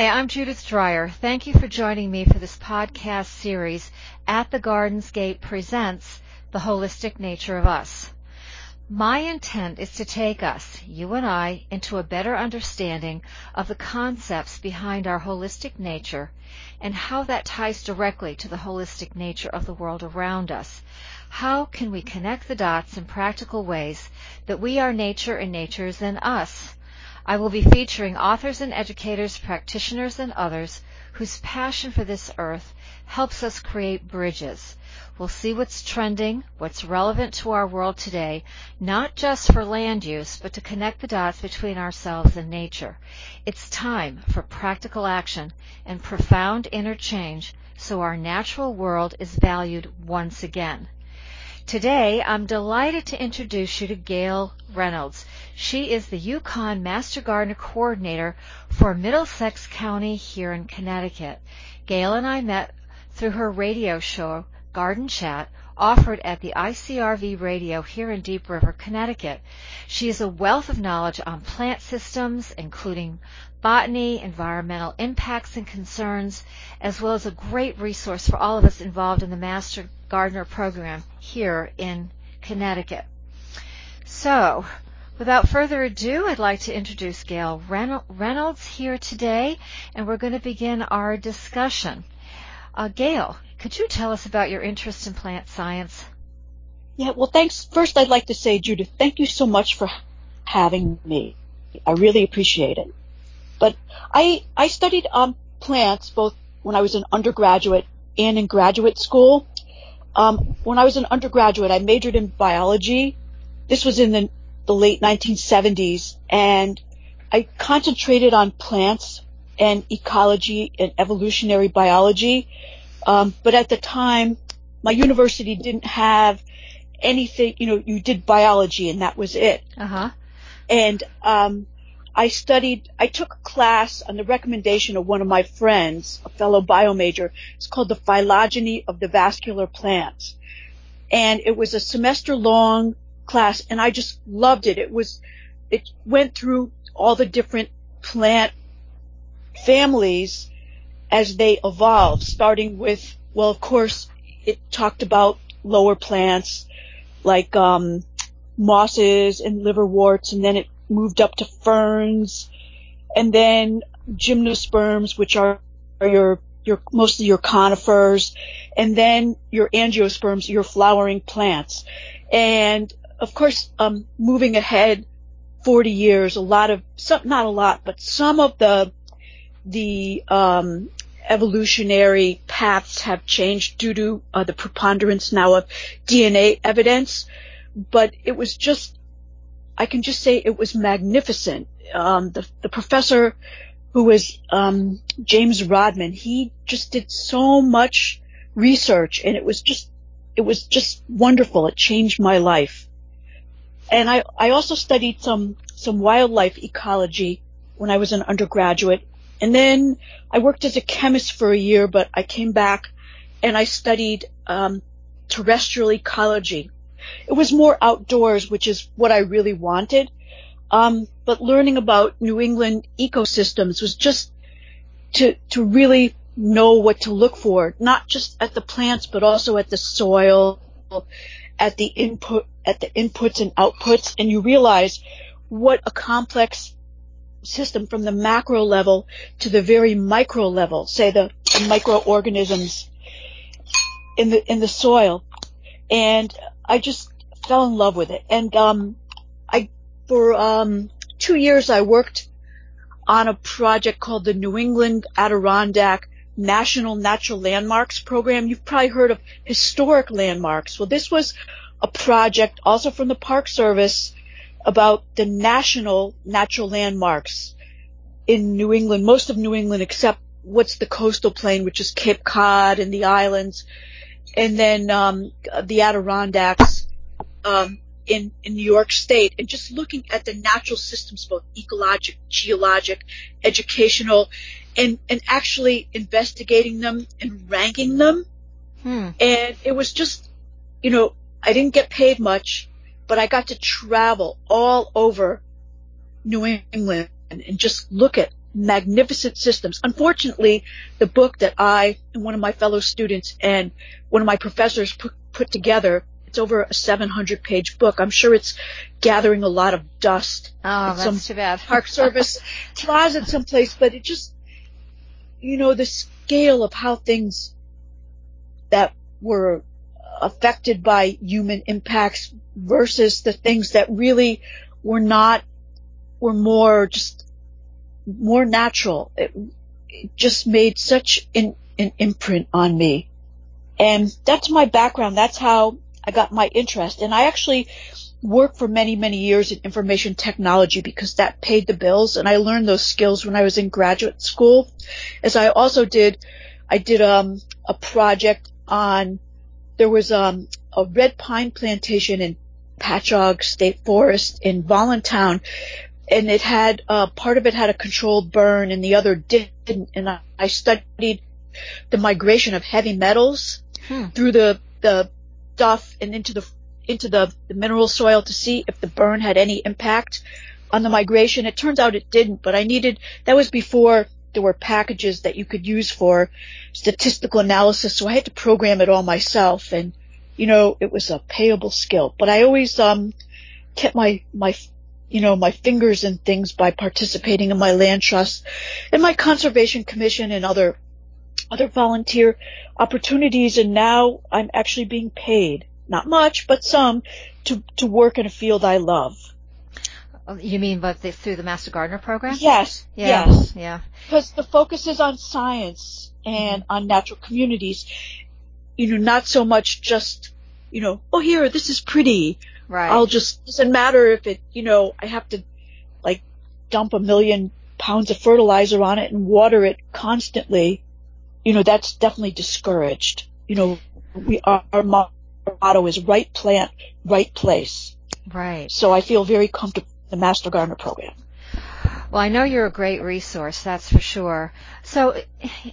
Hi, I'm Judith Dreyer. Thank you for joining me for this podcast series, At the Garden's Gate Presents The Holistic Nature of Us. My intent is to take us, you and I, into a better understanding of the concepts behind our holistic nature and how that ties directly to the holistic nature of the world around us. How can we connect the dots in practical ways that we are nature and nature is in us? I will be featuring authors and educators, practitioners, and others whose passion for this earth helps us create bridges. We'll see what's trending, what's relevant to our world today, not just for land use, but to connect the dots between ourselves and nature. It's time for practical action and profound interchange so our natural world is valued once again. Today, I'm delighted to introduce you to Gail Reynolds. She is the UConn Master Gardener Coordinator for Middlesex County here in Connecticut. Gail and I met through her radio show, Garden Chat, offered at the ICRV radio here in Deep River, Connecticut. She is a wealth of knowledge on plant systems, including botany, environmental impacts and concerns, as well as a great resource for all of us involved in the Master Gardener program here in Connecticut. So, without further ado, I'd like to introduce Gail Reynolds here today, and we're going to begin our discussion. Uh, Gail, could you tell us about your interest in plant science? Yeah, well, thanks. First, I'd like to say, Judith, thank you so much for having me. I really appreciate it. But I I studied um, plants both when I was an undergraduate and in graduate school. Um, when I was an undergraduate, I majored in biology. This was in the, the late 1970s, and I concentrated on plants and ecology and evolutionary biology. Um, but at the time, my university didn't have anything. You know, you did biology, and that was it. Uh huh. And um, I studied, I took a class on the recommendation of one of my friends, a fellow bio major. It's called the phylogeny of the vascular plants. And it was a semester long class and I just loved it. It was, it went through all the different plant families as they evolved, starting with, well, of course, it talked about lower plants like, um, mosses and liverworts and then it moved up to ferns, and then gymnosperms, which are, are your your mostly your conifers, and then your angiosperms, your flowering plants, and of course, um, moving ahead 40 years, a lot of some, not a lot, but some of the the um, evolutionary paths have changed due to uh, the preponderance now of DNA evidence. But it was just I can just say it was magnificent. Um, the, the professor who was um, James Rodman, he just did so much research, and it was just it was just wonderful. It changed my life. And I I also studied some some wildlife ecology when I was an undergraduate, and then I worked as a chemist for a year, but I came back and I studied um, terrestrial ecology it was more outdoors, which is what I really wanted. Um, but learning about New England ecosystems was just to to really know what to look for, not just at the plants, but also at the soil, at the input, at the inputs and outputs, and you realize what a complex system from the macro level to the very micro level, say the, the microorganisms in the in the soil, and I just fell in love with it. And um, I for um, two years I worked on a project called the New England Adirondack National Natural Landmarks Program. You've probably heard of historic landmarks. Well, this was a project also from the Park Service about the national natural landmarks in New England, most of New England except what's the coastal plain, which is Cape Cod and the islands, and then um, the Adirondacks um, in in New York State, and just looking at the natural systems, both ecologic, geologic, educational, and and actually investigating them and ranking them. Hmm. And it was just, you know, I didn't get paid much, but I got to travel all over New England and, and just look at magnificent systems. Unfortunately, the book that I and one of my fellow students and one of my professors put, put together, it's over a 700 page book. I'm sure it's gathering a lot of dust. Oh, that's some too bad. Park Service closet someplace, but it just, you know, the scale of how things that were affected by human impacts versus the things that really were not, were more just more natural. It, it just made such an, an imprint on me. And that's my background. That's how I got my interest. And I actually worked for many, many years in information technology because that paid the bills. And I learned those skills when I was in graduate school. As I also did, I did um, a project on, there was um, a red pine plantation in Pachaug State Forest in Voluntown and it had uh, part of it had a controlled burn and the other didn't. And I, I studied the migration of heavy metals hmm. through the the stuff and into the into the, the mineral soil to see if the burn had any impact on the migration. It turns out it didn't, but I needed that was before there were packages that you could use for statistical analysis, so I had to program it all myself and you know, it was a payable skill. But I always um kept my my you know, my fingers in things by participating in my land trust and my conservation commission and other, other volunteer opportunities. And now I'm actually being paid, not much, but some to, to work in a field I love. Oh, you mean but the, through the Master Gardener program? Yes. Yeah, yes. Yeah. Because the focus is on science and mm-hmm. on natural communities. You know, not so much just, you know, oh here, this is pretty Right. I'll just, doesn't matter if it, you know, I have to like dump a million pounds of fertilizer on it and water it constantly. You know, that's definitely discouraged. You know, we, our, our motto is right plant, right place. Right. So I feel very comfortable with the Master Gardener program. Well, I know you're a great resource, that's for sure. So,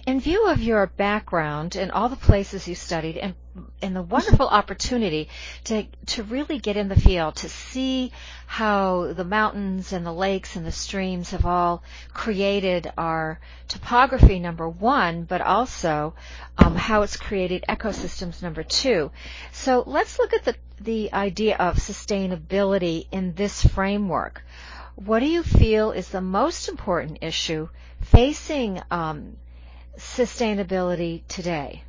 in view of your background and all the places you studied and, and the wonderful opportunity to, to really get in the field, to see how the mountains and the lakes and the streams have all created our topography, number one, but also um, how it's created ecosystems, number two. So, let's look at the, the idea of sustainability in this framework. What do you feel is the most important issue facing um, sustainability today?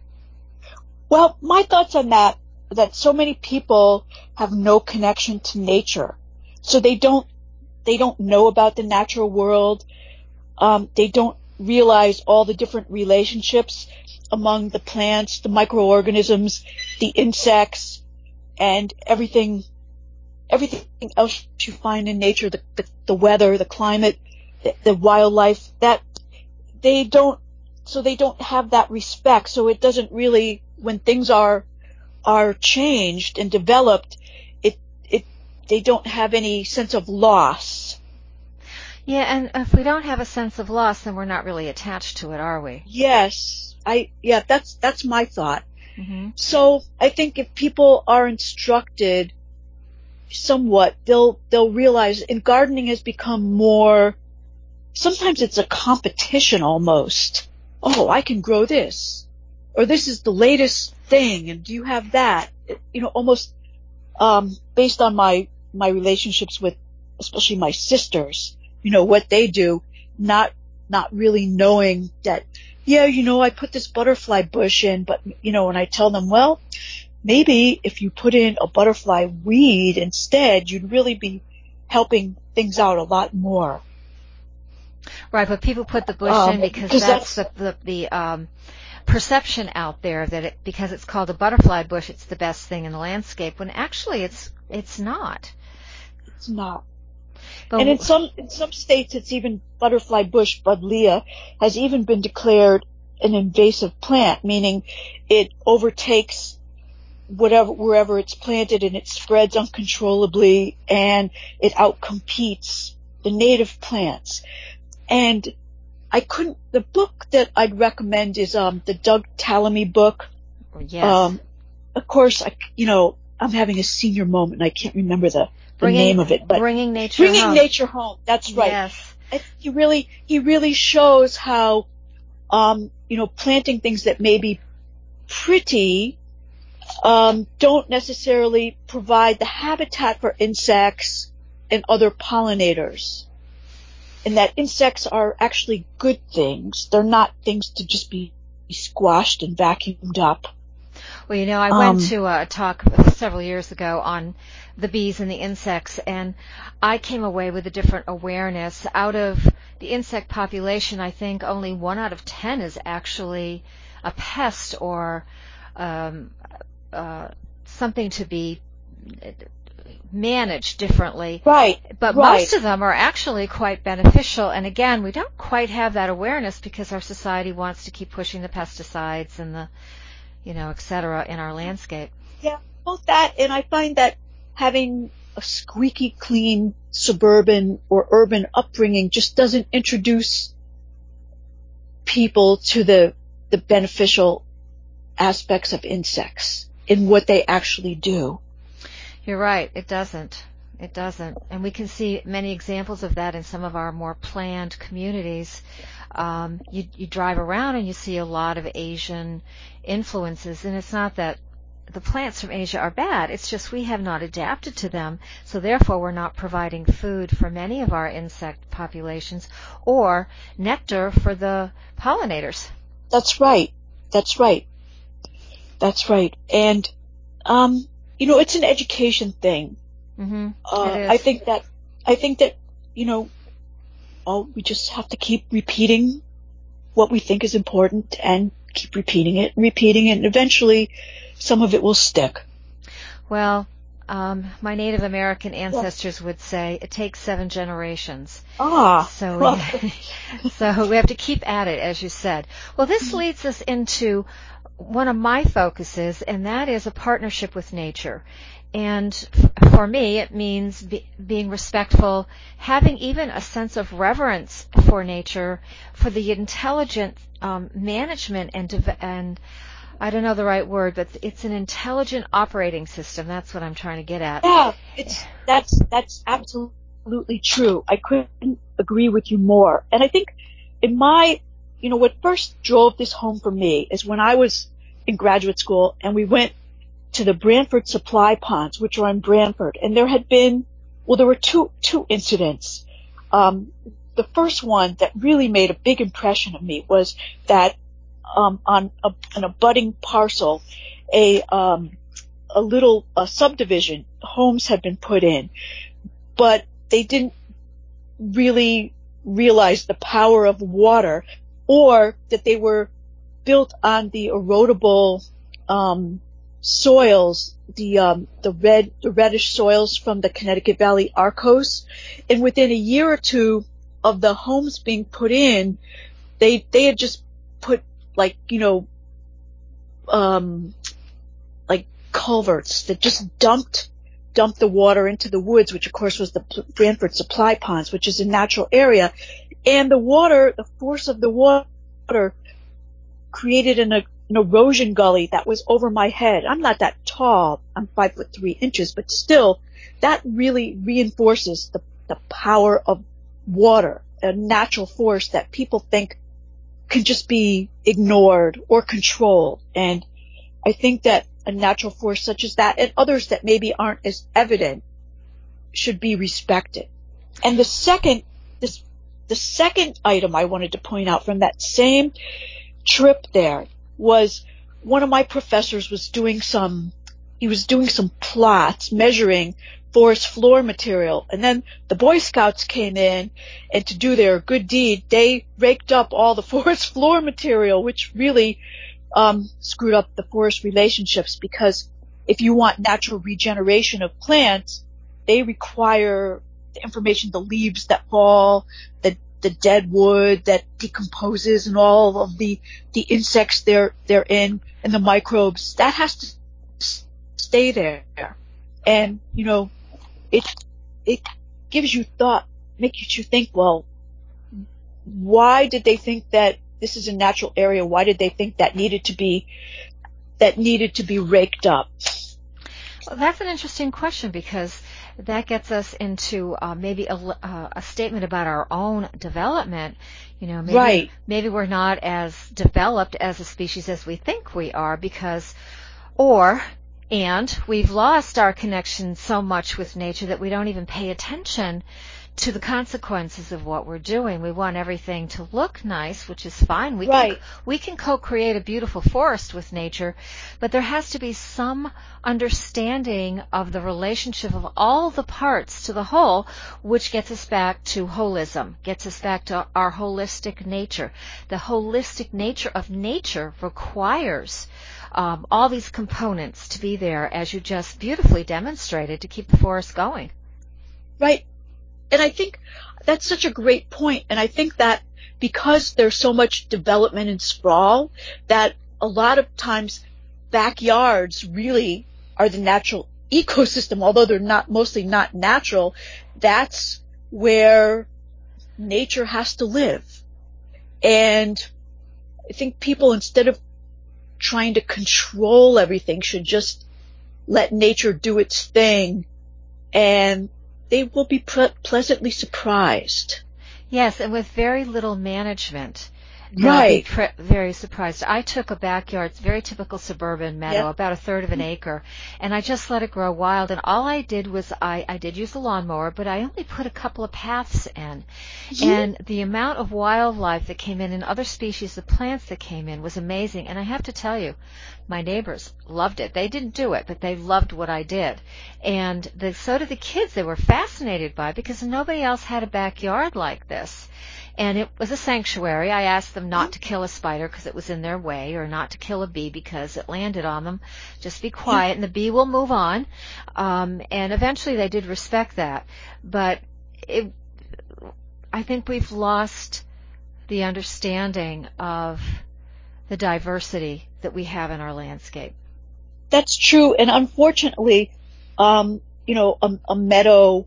Well, my thoughts on that that so many people have no connection to nature, so they don't they don't know about the natural world. Um, they don't realize all the different relationships among the plants, the microorganisms, the insects, and everything everything else you find in nature, the, the, the weather, the climate, the, the wildlife, that they don't, so they don't have that respect. So it doesn't really, when things are, are changed and developed, it, it, they don't have any sense of loss. Yeah, and if we don't have a sense of loss, then we're not really attached to it, are we? Yes. I, yeah, that's, that's my thought. Mm-hmm. So I think if people are instructed somewhat, they'll, they'll realize, and gardening has become more, sometimes it's a competition almost. Oh, I can grow this. Or this is the latest thing, and do you have that? You know, almost, um, based on my, my relationships with, especially my sisters, you know, what they do, not, not really knowing that, yeah, you know, I put this butterfly bush in, but, you know, when I tell them, well, maybe if you put in a butterfly weed instead, you'd really be helping things out a lot more. Right, but people put the bush um, in because that's, that's, the, the, the um, perception out there that it, because it's called a butterfly bush, it's the best thing in the landscape. When actually, it's it's not. It's not. But and in some in some states, it's even butterfly bush buddleia has even been declared an invasive plant, meaning it overtakes whatever wherever it's planted and it spreads uncontrollably and it outcompetes the native plants. And I couldn't the book that I'd recommend is um the Doug Tallamy book. Yes. Um of course I you know I'm having a senior moment and I can't remember the, the bringing, name of it but bringing nature bringing home. nature home that's right yes he really he really shows how um, you know planting things that may be pretty um, don't necessarily provide the habitat for insects and other pollinators. And that insects are actually good things. They're not things to just be squashed and vacuumed up. Well, you know, I went um, to a talk several years ago on the bees and the insects, and I came away with a different awareness. Out of the insect population, I think only one out of ten is actually a pest or um, uh, something to be managed differently. Right. But right. most of them are actually quite beneficial. And again, we don't quite have that awareness because our society wants to keep pushing the pesticides and the, you know, et cetera in our landscape. Yeah, both that and I find that having a squeaky clean suburban or urban upbringing just doesn't introduce people to the, the beneficial aspects of insects in what they actually do. You're right. It doesn't. It doesn't. And we can see many examples of that in some of our more planned communities. Um, you, you drive around and you see a lot of Asian influences, and it's not that the plants from Asia are bad. It's just we have not adapted to them, so therefore we're not providing food for many of our insect populations or nectar for the pollinators. That's right. That's right. That's right. And, um, you know, it's an education thing. Mm-hmm. Uh, I think that, I think that, you know, all, we just have to keep repeating what we think is important and keep repeating it, repeating it, and eventually some of it will stick. Well, um, my Native American ancestors would say it takes seven generations. Ah. So so we have to keep at it, as you said. Well, this leads us into one of my focuses, and that is a partnership with nature. And for me, it means be, being respectful, having even a sense of reverence for nature, for the intelligent um, management and and I don't know the right word, but it's an intelligent operating system. That's what I'm trying to get at. Yeah, it's that's that's absolutely true. I couldn't agree with you more. And I think in my you know, what first drove this home for me is when I was in graduate school and we went to the Branford supply ponds, which are in Branford, and there had been, well, there were two, two incidents. Um, the first one that really made a big impression on me was that, um, on a, an abutting parcel, a, um, a little, a subdivision, homes had been put in, but they didn't really realize the power of water or that they were built on the erodible um, soils, the um, the red the reddish soils from the Connecticut Valley Arkose, and within a year or two of the homes being put in, they they had just put like you know um, like culverts that just dumped dumped the water into the woods, which of course was the Branford Supply Ponds, which is a natural area, and the water, the force of the water created an, an erosion gully that was over my head. I'm not that tall. I'm five foot three inches, but still, that really reinforces the, the power of water, a natural force that people think can just be ignored or controlled. And I think that a natural force such as that and others that maybe aren't as evident should be respected. And the second, this the second item I wanted to point out from that same trip there was one of my professors was doing some, he was doing some plots measuring forest floor material. And then the Boy Scouts came in and to do their good deed, they raked up all the forest floor material, which really um, screwed up the forest relationships because if you want natural regeneration of plants, they require the information, the leaves that fall, the the dead wood that decomposes and all of the the insects they're they're in and the microbes that has to stay there. And you know it it gives you thought makes you think well why did they think that this is a natural area? Why did they think that needed to be that needed to be raked up? Well, that's an interesting question because that gets us into uh, maybe a, uh, a, statement about our own development. You know, maybe, right. maybe we're not as developed as a species as we think we are because, or, and we've lost our connection so much with nature that we don't even pay attention to the consequences of what we're doing. We want everything to look nice, which is fine. We right. can we can co-create a beautiful forest with nature, but there has to be some understanding of the relationship of all the parts to the whole, which gets us back to holism, gets us back to our holistic nature. The holistic nature of nature requires um, all these components to be there, as you just beautifully demonstrated, to keep the forest going. Right and I think that's such a great point. And I think that because there's so much development and sprawl, that a lot of times backyards really are the natural ecosystem, although they're not mostly not natural. That's where nature has to live. And I think people, instead of trying to control everything, should just let nature do its thing and they will be pleasantly surprised. Yes, and with very little management. Right. Pre- very surprised. I took a backyard, very typical suburban meadow, about a third of an acre, and I just let it grow wild. And all I did was I, I did use a lawnmower, but I only put a couple of paths in. And the amount of wildlife that came in and other species of plants that came in was amazing. And I have to tell you, my neighbors loved it. They didn't do it, but they loved what I did. And the, so did the kids. They were fascinated by it because nobody else had a backyard like this and it was a sanctuary. I asked them not to kill a spider because it was in their way, or not to kill a bee because it landed on them. Just be quiet, and the bee will move on. Um, and eventually, they did respect that. But it, I think we've lost the understanding of the diversity that we have in our landscape. That's true, and unfortunately, um, you know, a, a meadow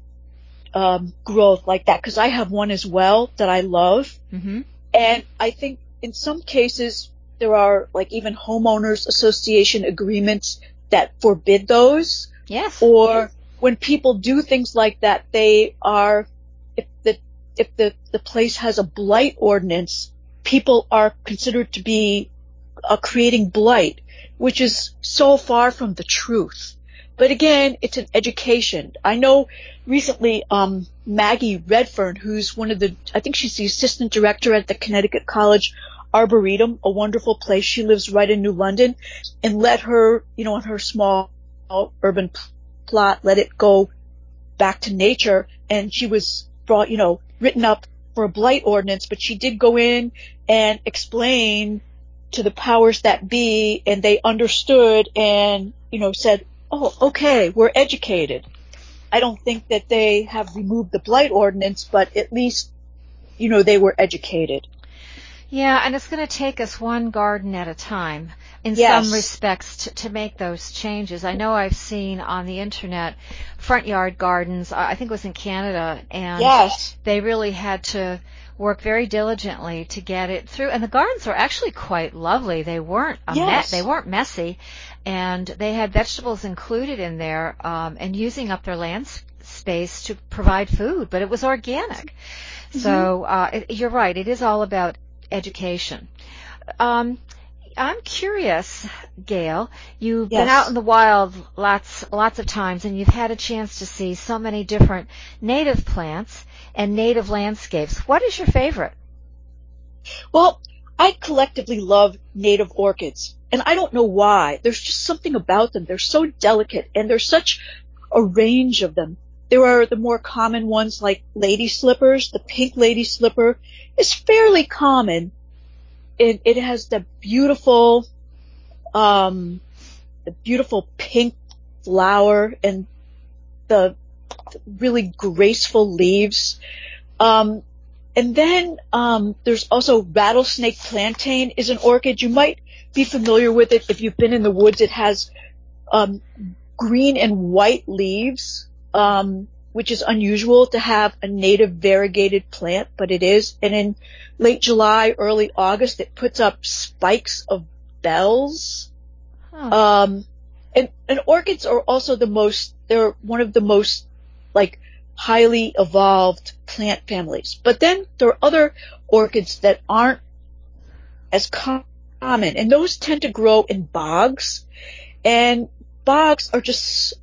um, growth like that because I have one as well that I love. Mm-hmm. And I think in some cases there are like even homeowners association agreements that forbid those. Yes. Or yes. when people do things like that, they are, if the, if the, the place has a blight ordinance, people are considered to be uh, creating blight, which is so far from the truth. But again, it's an education. I know recently, um, Maggie Redfern, who's one of the, I think she's the assistant director at the Connecticut College Arboretum, a wonderful place. She lives right in New London and let her, you know, on her small urban plot, let it go back to nature. And she was brought, you know, written up for a blight ordinance, but she did go in and explain to the powers that be and they understood and, you know, said, oh, okay, we're educated. I don't think that they have removed the blight ordinance, but at least, you know, they were educated. Yeah, and it's going to take us one garden at a time in yes. some respects to, to, make those changes. I know I've seen on the internet front yard gardens, I think it was in Canada, and yes. they really had to work very diligently to get it through. And the gardens were actually quite lovely. They weren't a yes. me- they weren't messy, and they had vegetables included in there um, and using up their land space to provide food. But it was organic. Mm-hmm. So uh, it, you're right. It is all about education. Um, I'm curious, Gail. You've yes. been out in the wild lots lots of times, and you've had a chance to see so many different native plants and native landscapes. What is your favorite? Well, I collectively love native orchids, and I don't know why. There's just something about them. They're so delicate, and there's such a range of them. There are the more common ones like lady slippers. The pink lady slipper is fairly common. It, it has the beautiful, um, the beautiful pink flower and the really graceful leaves. Um, and then um, there's also rattlesnake plantain is an orchid. You might be familiar with it if you've been in the woods. It has um, green and white leaves, um, which is unusual to have a native variegated plant, but it is. And in late July, early August, it puts up spikes of bells. Huh. Um, and, and orchids are also the most, they're one of the most like highly evolved plant families. But then there are other orchids that aren't as common and those tend to grow in bogs and bogs are just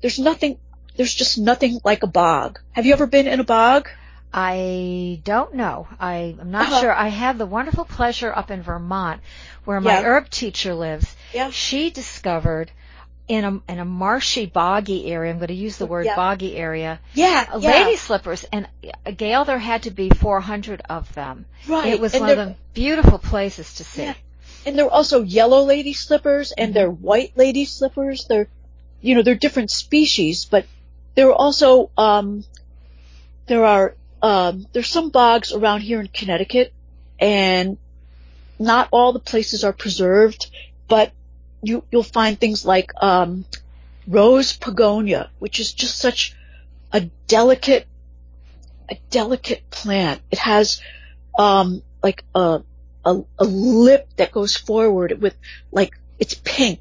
there's nothing there's just nothing like a bog. Have you ever been in a bog? I don't know. I, am not Uh-huh. sure. I have the wonderful pleasure up in Vermont where my Yeah. herb teacher lives. Yeah. She discovered in a in a marshy boggy area, I'm going to use the word Yeah. boggy area, Yeah, uh, yeah. lady slippers and uh, Gail there had to be 400 of them. right. It was and one of the beautiful places to see. Yeah. and there were also yellow lady slippers and Mhm. they're white lady slippers. They're, you know, they're different species, but there are also, um, there are, um, there's some bogs around here in Connecticut and not all the places are preserved, but you, you'll find things like, um, rose pogonia, which is just such a delicate, a delicate plant. It has, um, like a, a, a lip that goes forward with like it's pink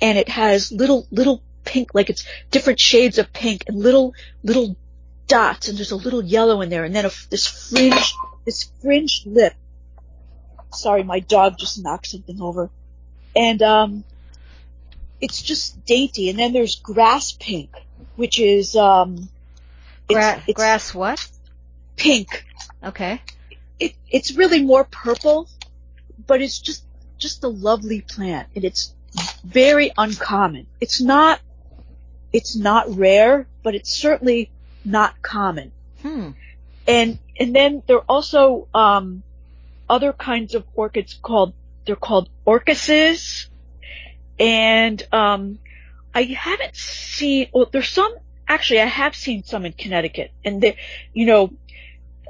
and it has little little pink like it's different shades of pink and little little dots and there's a little yellow in there and then a, this fringe this fringed lip sorry my dog just knocked something over and um it's just dainty and then there's grass pink which is um it's, Gra- it's grass what? pink Okay. it, it's really more purple, but it's just just a lovely plant, and it's very uncommon. It's not it's not rare, but it's certainly not common. Hmm. And and then there are also um, other kinds of orchids called they're called orchises, and um, I haven't seen. Well, there's some actually. I have seen some in Connecticut, and they, you know,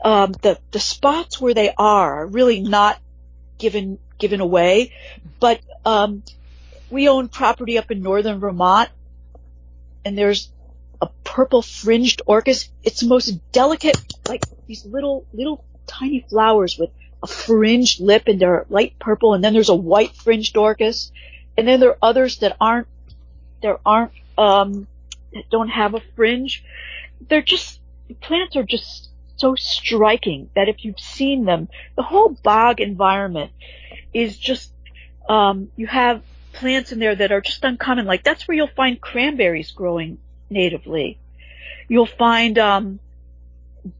um, the the spots where they are are really not given given away, but um, we own property up in northern Vermont, and there's a purple fringed orchis. It's the most delicate, like these little little tiny flowers with a fringed lip, and they're light purple. And then there's a white fringed orchis, and then there are others that aren't there aren't um, that don't have a fringe. They're just the plants are just so striking that if you've seen them, the whole bog environment is just um, you have plants in there that are just uncommon. Like that's where you'll find cranberries growing natively. You'll find um,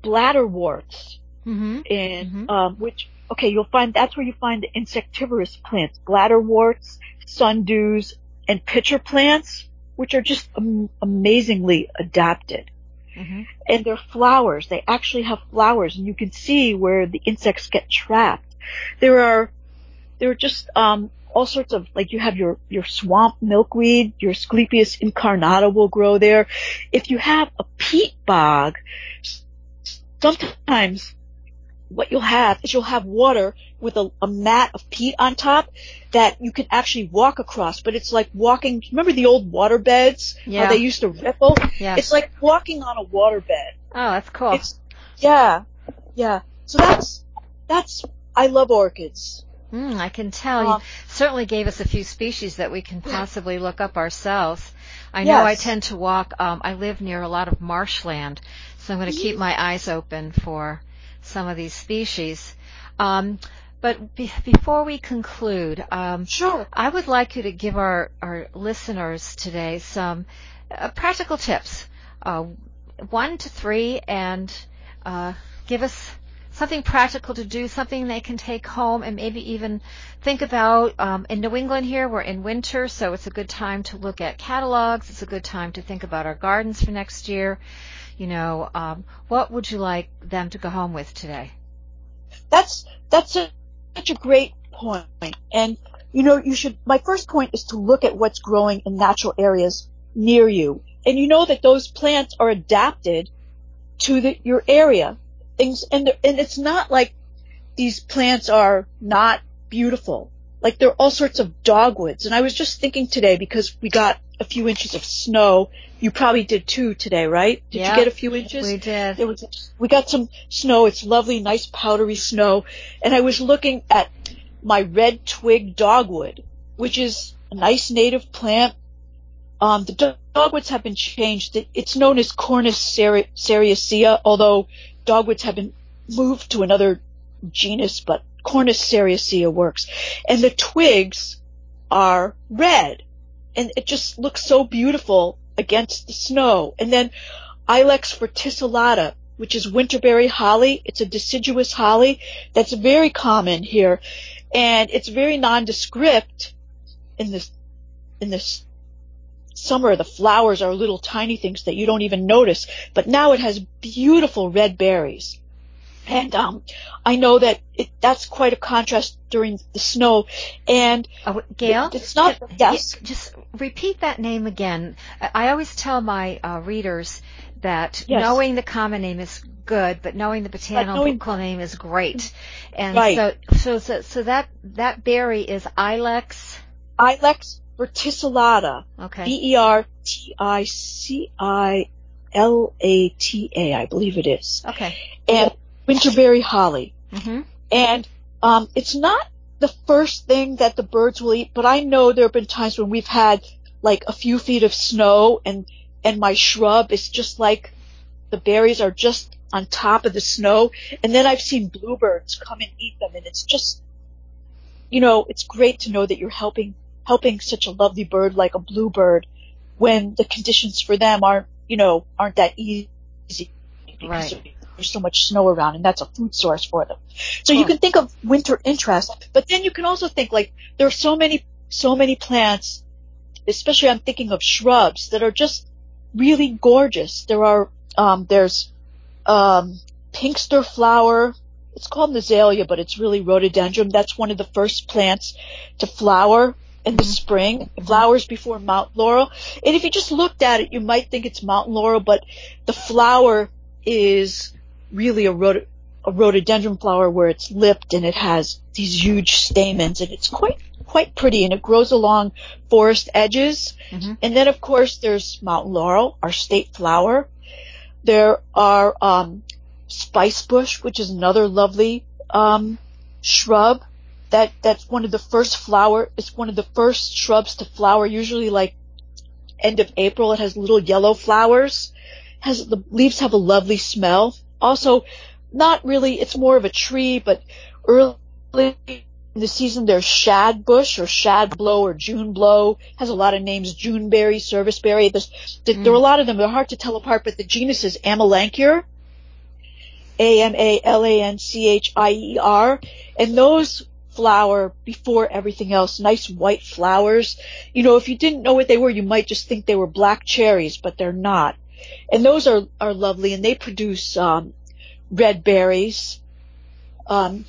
bladderworts Mm-hmm. and Mhm. um, which okay, you'll find that's where you find the insectivorous plants, bladderworts, sundews, and pitcher plants, which are just am- amazingly adapted. Mm-hmm. And they're flowers. They actually have flowers, and you can see where the insects get trapped. There are there are just um, all sorts of like you have your your swamp milkweed, your Asclepias incarnata will grow there. If you have a peat bog, sometimes what you'll have is you'll have water with a, a mat of peat on top that you can actually walk across, but it's like walking, remember the old water beds? Yeah. How they used to ripple? Yeah. It's like walking on a water bed. oh, that's cool. It's, yeah, yeah. So that's, that's, I love orchids. Mm, I can tell. You certainly gave us a few species that we can possibly look up ourselves. I know I tend to walk, um, I live near a lot of marshland, so I'm going to keep my eyes open for some of these species. Um, but be- before we conclude, um, Sure. I would like you to give our, our listeners today some uh, practical tips, uh, one to three, and uh, give us something practical to do, something they can take home, and maybe even think about. Um, in New England here, we're in winter, so it's a good time to look at catalogs. It's a good time to think about our gardens for next year. You know, um, what would you like them to go home with today? That's, that's a, such a great point. And, you know, you should, my first point is to look at what's growing in natural areas near you. And you know that those plants are adapted to the, your area. Things, and, and it's not like these plants are not beautiful. Like there are all sorts of dogwoods. And I was just thinking today because we got a few inches of snow. You probably did too today, right? Did Yeah. you get a few inches? We did. Was we got some snow. It's lovely, nice powdery snow. And I was looking at my red twig dogwood, which is a nice native plant. Um, the dogwoods have been changed. It's known as Cornus sericea, although dogwoods have been moved to another genus, but Cornus sericea works. And the twigs are red. And it just looks so beautiful against the snow. And then Ilex verticillata, which is winterberry holly. It's a deciduous holly that's very common here. And it's very nondescript in this, in this summer. The flowers are little tiny things that you don't even notice, but now it has beautiful red berries. And um, I know that it, that's quite a contrast during the snow. And oh, Gail, it, it's not. yes. Just repeat that name again. I always tell my uh, readers that yes. knowing the common name is good, but knowing the botanical name is great. And right. so, so, so, so that that berry is Ilex. Ilex verticillata. Okay. B e r t i c i l a t a. I believe it is. Okay. And winterberry holly. Mm-hmm. And um, it's not the first thing that the birds will eat, but I know there have been times when we've had like a few feet of snow and and my shrub is just like the berries are just on top of the snow and then I've seen bluebirds come and eat them and it's just you know, it's great to know that you're helping helping such a lovely bird like a bluebird when the conditions for them aren't, you know, aren't that easy right there's so much snow around and that's a food source for them. So you can think of winter interest, but then you can also think like there are so many, so many plants, especially I'm thinking of shrubs that are just really gorgeous. There are, um, there's, um, pinkster flower. It's called an azalea, but it's really rhododendron. That's one of the first plants to flower in the mm-hmm. spring. Flowers before mountain laurel. And if you just looked at it, you might think it's mountain laurel, but the flower is really a, rhod- a rhododendron flower where it's lipped and it has these huge stamens and it's quite quite pretty and it grows along forest edges. Mm-hmm. And then of course there's mountain laurel, our state flower. There are um, spice bush, which is another lovely um, shrub. That that's one of the first flower. It's one of the first shrubs to flower. Usually like end of April. It has little yellow flowers. Has the leaves have a lovely smell also not really, it's more of a tree, but early in the season there's shad bush or shad blow or June blow, has a lot of names, Juneberry, serviceberry. There's, mm. There are a lot of them. They're hard to tell apart, but the genus is Amelanchier. A-M-A-L-A-N-C-H-I-E-R. And those flower before everything else. Nice white flowers. You know, if you didn't know what they were, you might just think they were black cherries, but they're not and those are are lovely, and they produce um, red berries. Um,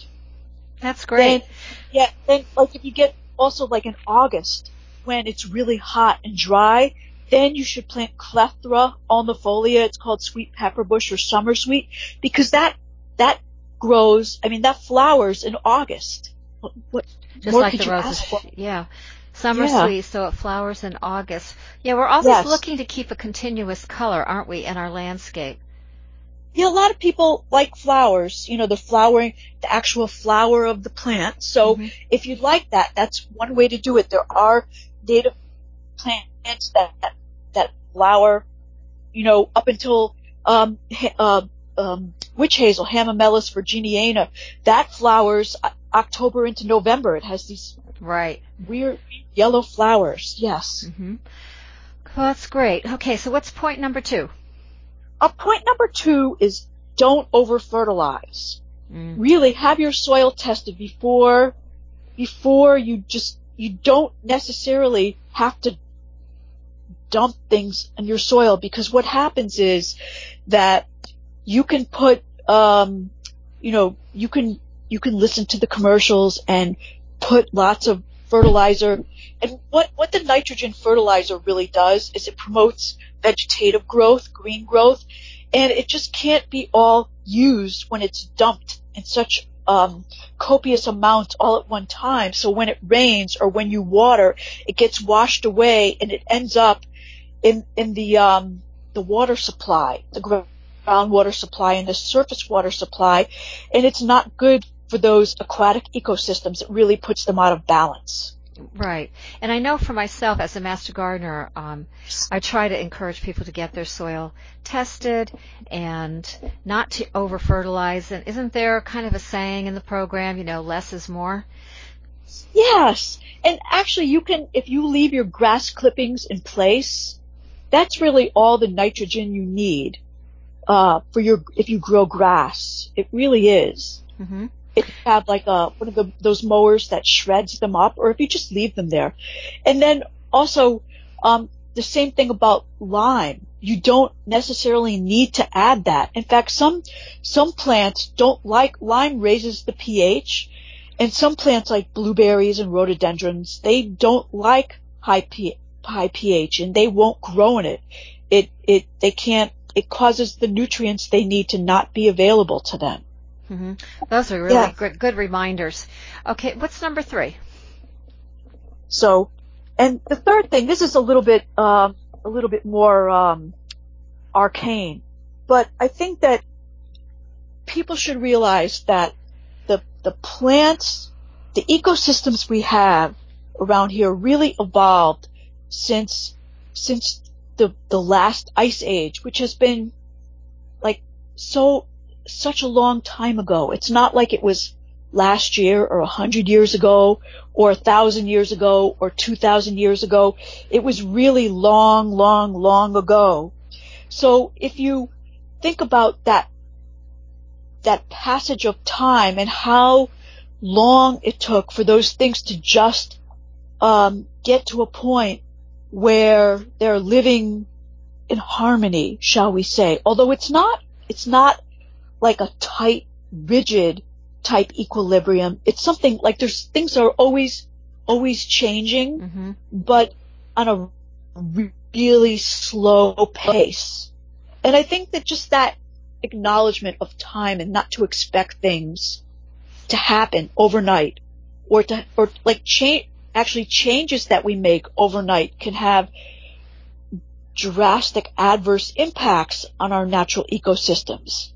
That's great. Then, yeah, then like if you get also like in August when it's really hot and dry, then you should plant clethra alnifolia. It's called sweet pepper bush or summer sweet because that that grows. I mean, that flowers in August. What, what Just like the roses. Yeah. Summer yeah. sweet, so it flowers in August. Yeah, we're always yes. looking to keep a continuous color, aren't we, in our landscape? Yeah, a lot of people like flowers, you know, the flowering, the actual flower of the plant. So mm-hmm. if you'd like that, that's one way to do it. There are native plants that, that, that flower, you know, up until, um, uh, um, witch hazel, Hamamelis virginiana, that flowers October into November. It has these right weird Yellow flowers, yes. Mm-hmm. Well, that's great. Okay, so what's point number two? Uh, point number two is don't over fertilize. Mm. Really have your soil tested before, before you just, you don't necessarily have to dump things in your soil because what happens is that you can put, um, you know, you can, you can listen to the commercials and put lots of fertilizer. And what, what the nitrogen fertilizer really does is it promotes vegetative growth, green growth, and it just can't be all used when it's dumped in such um, copious amounts all at one time. So when it rains or when you water, it gets washed away and it ends up in in the um, the water supply, the groundwater supply and the surface water supply, and it's not good for those aquatic ecosystems. It really puts them out of balance. Right. And I know for myself as a master gardener, um, I try to encourage people to get their soil tested and not to over fertilize. And isn't there kind of a saying in the program, you know, less is more? Yes. And actually you can, if you leave your grass clippings in place, that's really all the nitrogen you need, uh, for your, if you grow grass. It really is. Mm-hmm. If you have like a, one of the, those mowers that shreds them up, or if you just leave them there. And then also, um, the same thing about lime. You don't necessarily need to add that. In fact, some, some plants don't like, lime raises the pH, and some plants like blueberries and rhododendrons, they don't like high pH, high pH and they won't grow in it. It, it, they can't, it causes the nutrients they need to not be available to them. Mm-hmm. Those are really yeah. good, good reminders. Okay, what's number three? So, and the third thing, this is a little bit, um, a little bit more um, arcane, but I think that people should realize that the the plants, the ecosystems we have around here really evolved since since the the last ice age, which has been like so such a long time ago. It's not like it was last year or a hundred years ago or a thousand years ago or two thousand years ago. It was really long, long, long ago. So if you think about that, that passage of time and how long it took for those things to just um, get to a point where they're living in harmony, shall we say. Although it's not, it's not like a tight, rigid type equilibrium. It's something like there's things are always, always changing, mm-hmm. but on a really slow pace. And I think that just that acknowledgement of time and not to expect things to happen overnight or to, or like change, actually changes that we make overnight can have drastic adverse impacts on our natural ecosystems.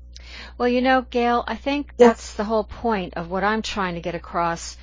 Well, you know, Gail, I think that's the whole point of what I'm trying to get across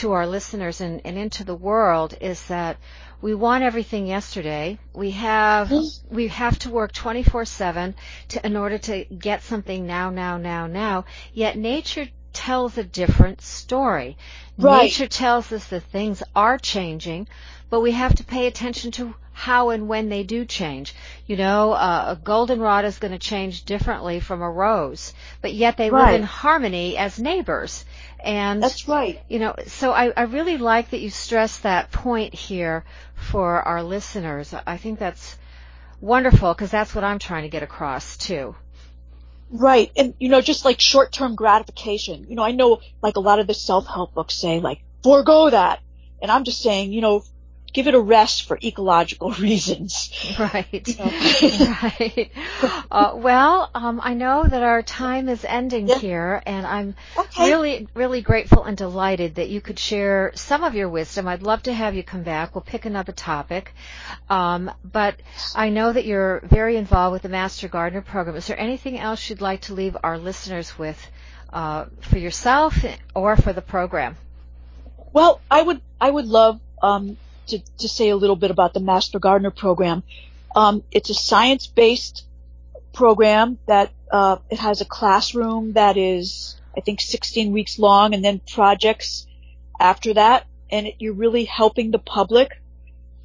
to our listeners and, and into the world is that we want everything yesterday. We have mm-hmm. we have to work 24/7 to in order to get something now now now now. Yet nature tells a different story. Right. Nature tells us that things are changing, but we have to pay attention to how and when they do change. You know, uh, a goldenrod is going to change differently from a rose, but yet they right. live in harmony as neighbors. And that's right. You know, so I, I really like that you stress that point here for our listeners. I think that's wonderful because that's what I'm trying to get across too. Right. And, you know, just like short-term gratification. You know, I know like a lot of the self-help books say like, forego that. And I'm just saying, you know, give it a rest for ecological reasons. Right. Right. Uh, well, um, I know that our time is ending yeah. here, and I'm okay. really, really grateful and delighted that you could share some of your wisdom. I'd love to have you come back. We'll pick another topic. Um, but I know that you're very involved with the Master Gardener program. Is there anything else you'd like to leave our listeners with uh, for yourself or for the program? Well, I would I would love um, to, to say a little bit about the Master Gardener program. Um, it's a science-based program that uh, it has a classroom that is, I think, 16 weeks long, and then projects after that. And it, you're really helping the public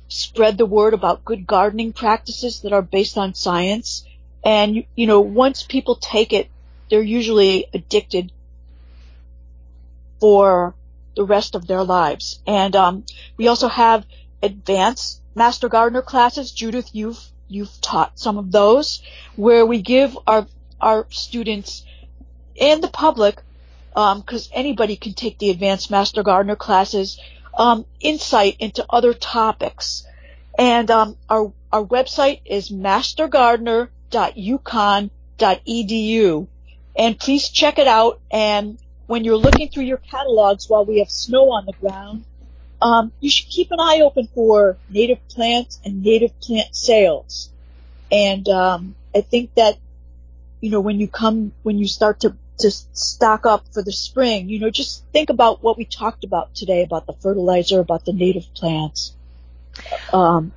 spread the word about good gardening practices that are based on science. And you, you know, once people take it, they're usually addicted for the rest of their lives. And um, we also have advanced Master Gardener classes. Judith, you've you've taught some of those, where we give our our students and the public, because um, anybody can take the Advanced Master Gardener classes, um, insight into other topics. And um, our our website is mastergardener.uconn.edu, and please check it out and when you're looking through your catalogs while we have snow on the ground, um, you should keep an eye open for native plants and native plant sales. And um, I think that you know when you come when you start to to stock up for the spring. You know, just think about what we talked about today about the fertilizer, about the native plants. Um,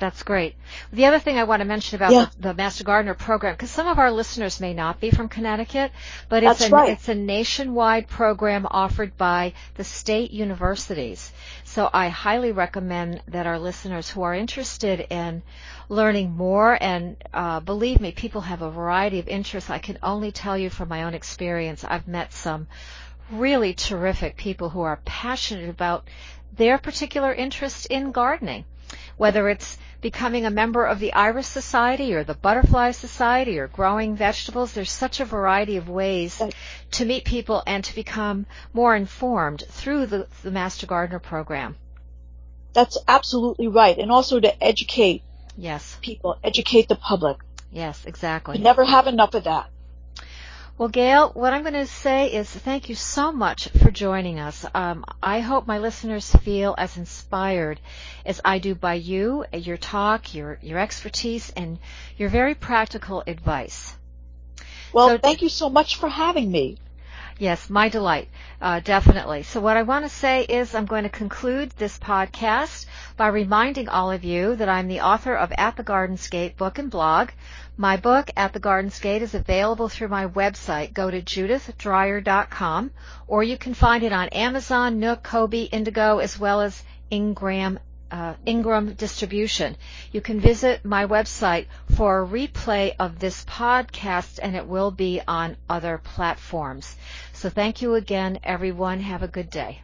that's great. The other thing I want to mention about Yeah. the, the Master Gardener program, because some of our listeners may not be from Connecticut, but it's a, right. it's a nationwide program offered by the state universities. So I highly recommend that our listeners who are interested in learning more, and uh, believe me, people have a variety of interests. I can only tell you from my own experience, I've met some really terrific people who are passionate about their particular interest in gardening, whether it's becoming a member of the Iris Society or the Butterfly Society or growing vegetables. There's such a variety of ways to meet people and to become more informed through the, the Master Gardener program. That's absolutely right. And also to educate Yes, people, educate the public. yes, We exactly. never have enough of that. Well, Gail, what I'm going to say is thank you so much for joining us. Um, I hope my listeners feel as inspired as I do by you, your talk, your, your expertise, and your very practical advice. Well, So- thank you so much for having me. Yes, my delight, uh, definitely. So what I want to say is I'm going to conclude this podcast by reminding all of you that I'm the author of At the Garden's Gate book and blog. My book, At the Garden's Gate, is available through my website. Go to judithdryer.com or you can find it on Amazon, Nook, Kobo, Indigo, as well as Ingram uh, Ingram distribution. You can visit my website for a replay of this podcast and it will be on other platforms. So thank you again, everyone. Have a good day.